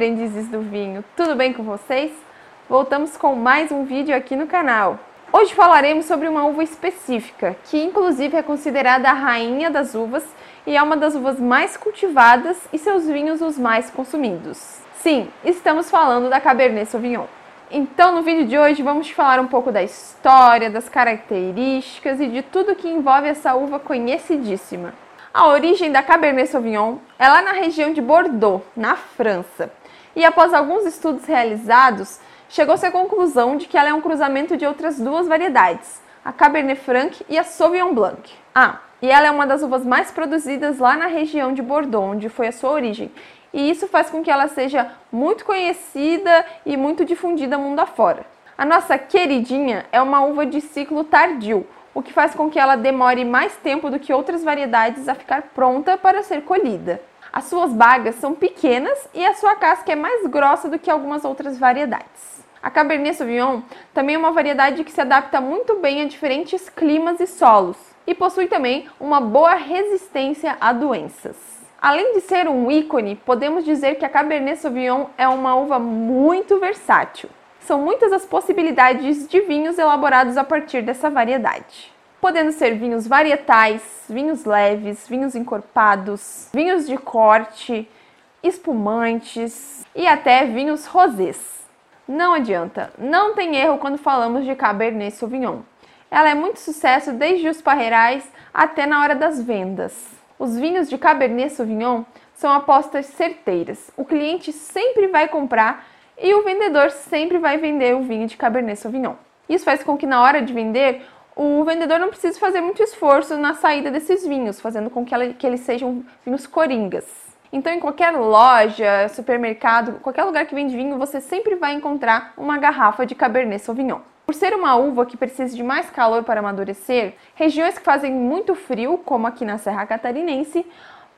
aprendizes do vinho, tudo bem com vocês? Voltamos com mais um vídeo aqui no canal. Hoje falaremos sobre uma uva específica, que inclusive é considerada a rainha das uvas e é uma das uvas mais cultivadas e seus vinhos os mais consumidos. Sim, estamos falando da Cabernet Sauvignon. Então, no vídeo de hoje, vamos falar um pouco da história, das características e de tudo que envolve essa uva conhecidíssima. A origem da Cabernet Sauvignon é lá na região de Bordeaux, na França. E após alguns estudos realizados, chegou-se à conclusão de que ela é um cruzamento de outras duas variedades, a Cabernet Franc e a Sauvignon Blanc. Ah, e ela é uma das uvas mais produzidas lá na região de Bordeaux, onde foi a sua origem. E isso faz com que ela seja muito conhecida e muito difundida mundo afora. A nossa queridinha é uma uva de ciclo tardio, o que faz com que ela demore mais tempo do que outras variedades a ficar pronta para ser colhida. As suas bagas são pequenas e a sua casca é mais grossa do que algumas outras variedades. A Cabernet Sauvignon também é uma variedade que se adapta muito bem a diferentes climas e solos e possui também uma boa resistência a doenças. Além de ser um ícone, podemos dizer que a Cabernet Sauvignon é uma uva muito versátil. São muitas as possibilidades de vinhos elaborados a partir dessa variedade. Podendo ser vinhos varietais, vinhos leves, vinhos encorpados, vinhos de corte, espumantes e até vinhos rosés. Não adianta, não tem erro quando falamos de Cabernet Sauvignon. Ela é muito sucesso desde os parreirais até na hora das vendas. Os vinhos de Cabernet Sauvignon são apostas certeiras. O cliente sempre vai comprar e o vendedor sempre vai vender o vinho de Cabernet Sauvignon. Isso faz com que na hora de vender o vendedor não precise fazer muito esforço na saída desses vinhos, fazendo com que, ela, que eles sejam vinhos coringas. Então, em qualquer loja, supermercado, qualquer lugar que vende vinho, você sempre vai encontrar uma garrafa de Cabernet Sauvignon. Por ser uma uva que precisa de mais calor para amadurecer, regiões que fazem muito frio, como aqui na Serra Catarinense,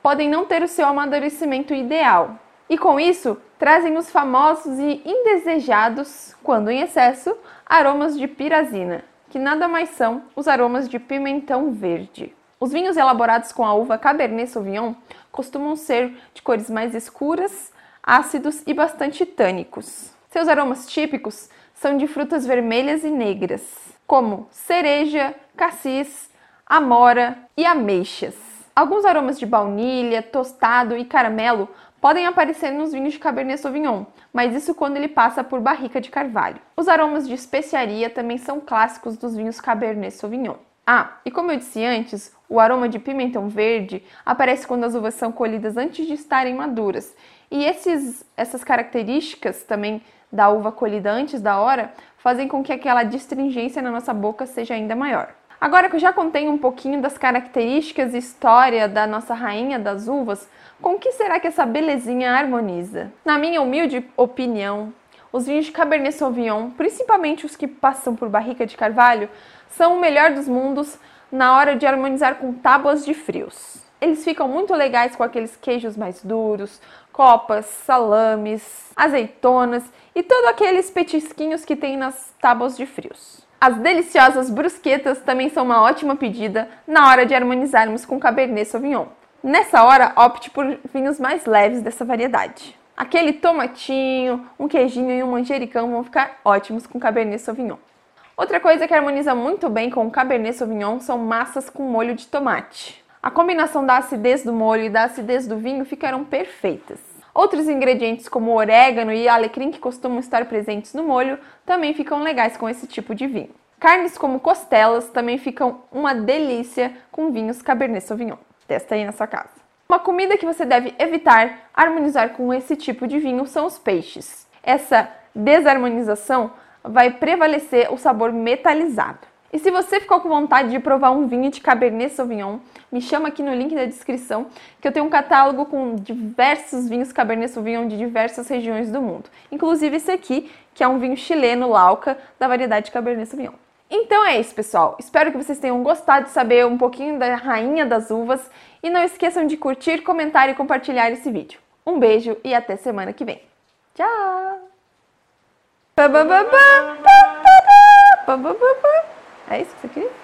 podem não ter o seu amadurecimento ideal. E com isso, trazem os famosos e indesejados, quando em excesso, aromas de pirazina, que nada mais são os aromas de pimentão verde. Os vinhos elaborados com a uva Cabernet Sauvignon costumam ser de cores mais escuras, ácidos e bastante tânicos. Seus aromas típicos são de frutas vermelhas e negras, como cereja, cassis, amora e ameixas. Alguns aromas de baunilha, tostado e caramelo podem aparecer nos vinhos de Cabernet Sauvignon, mas isso quando ele passa por barrica de carvalho. Os aromas de especiaria também são clássicos dos vinhos Cabernet Sauvignon. Ah, e como eu disse antes, o aroma de pimentão verde aparece quando as uvas são colhidas antes de estarem maduras. E esses, essas características também da uva colhida antes da hora fazem com que aquela distringência na nossa boca seja ainda maior. Agora que eu já contei um pouquinho das características e história da nossa rainha das uvas, com que será que essa belezinha harmoniza? Na minha humilde opinião, os vinhos de Cabernet Sauvignon, principalmente os que passam por barrica de carvalho, são o melhor dos mundos na hora de harmonizar com tábuas de frios. Eles ficam muito legais com aqueles queijos mais duros, copas, salames, azeitonas e todos aqueles petisquinhos que tem nas tábuas de frios. As deliciosas brusquetas também são uma ótima pedida na hora de harmonizarmos com Cabernet Sauvignon. Nessa hora, opte por vinhos mais leves dessa variedade. Aquele tomatinho, um queijinho e um manjericão vão ficar ótimos com Cabernet Sauvignon. Outra coisa que harmoniza muito bem com Cabernet Sauvignon são massas com molho de tomate. A combinação da acidez do molho e da acidez do vinho ficaram perfeitas. Outros ingredientes como orégano e alecrim que costumam estar presentes no molho também ficam legais com esse tipo de vinho. Carnes como costelas também ficam uma delícia com vinhos Cabernet Sauvignon. Testa aí na sua casa. Uma comida que você deve evitar harmonizar com esse tipo de vinho são os peixes. Essa desarmonização vai prevalecer o sabor metalizado. E se você ficou com vontade de provar um vinho de Cabernet Sauvignon, me chama aqui no link da descrição que eu tenho um catálogo com diversos vinhos Cabernet Sauvignon de diversas regiões do mundo. Inclusive esse aqui, que é um vinho chileno Lauca da variedade Cabernet Sauvignon. Então é isso, pessoal. Espero que vocês tenham gostado de saber um pouquinho da rainha das uvas e não esqueçam de curtir, comentar e compartilhar esse vídeo. Um beijo e até semana que vem. Tchau! É isso que você queria?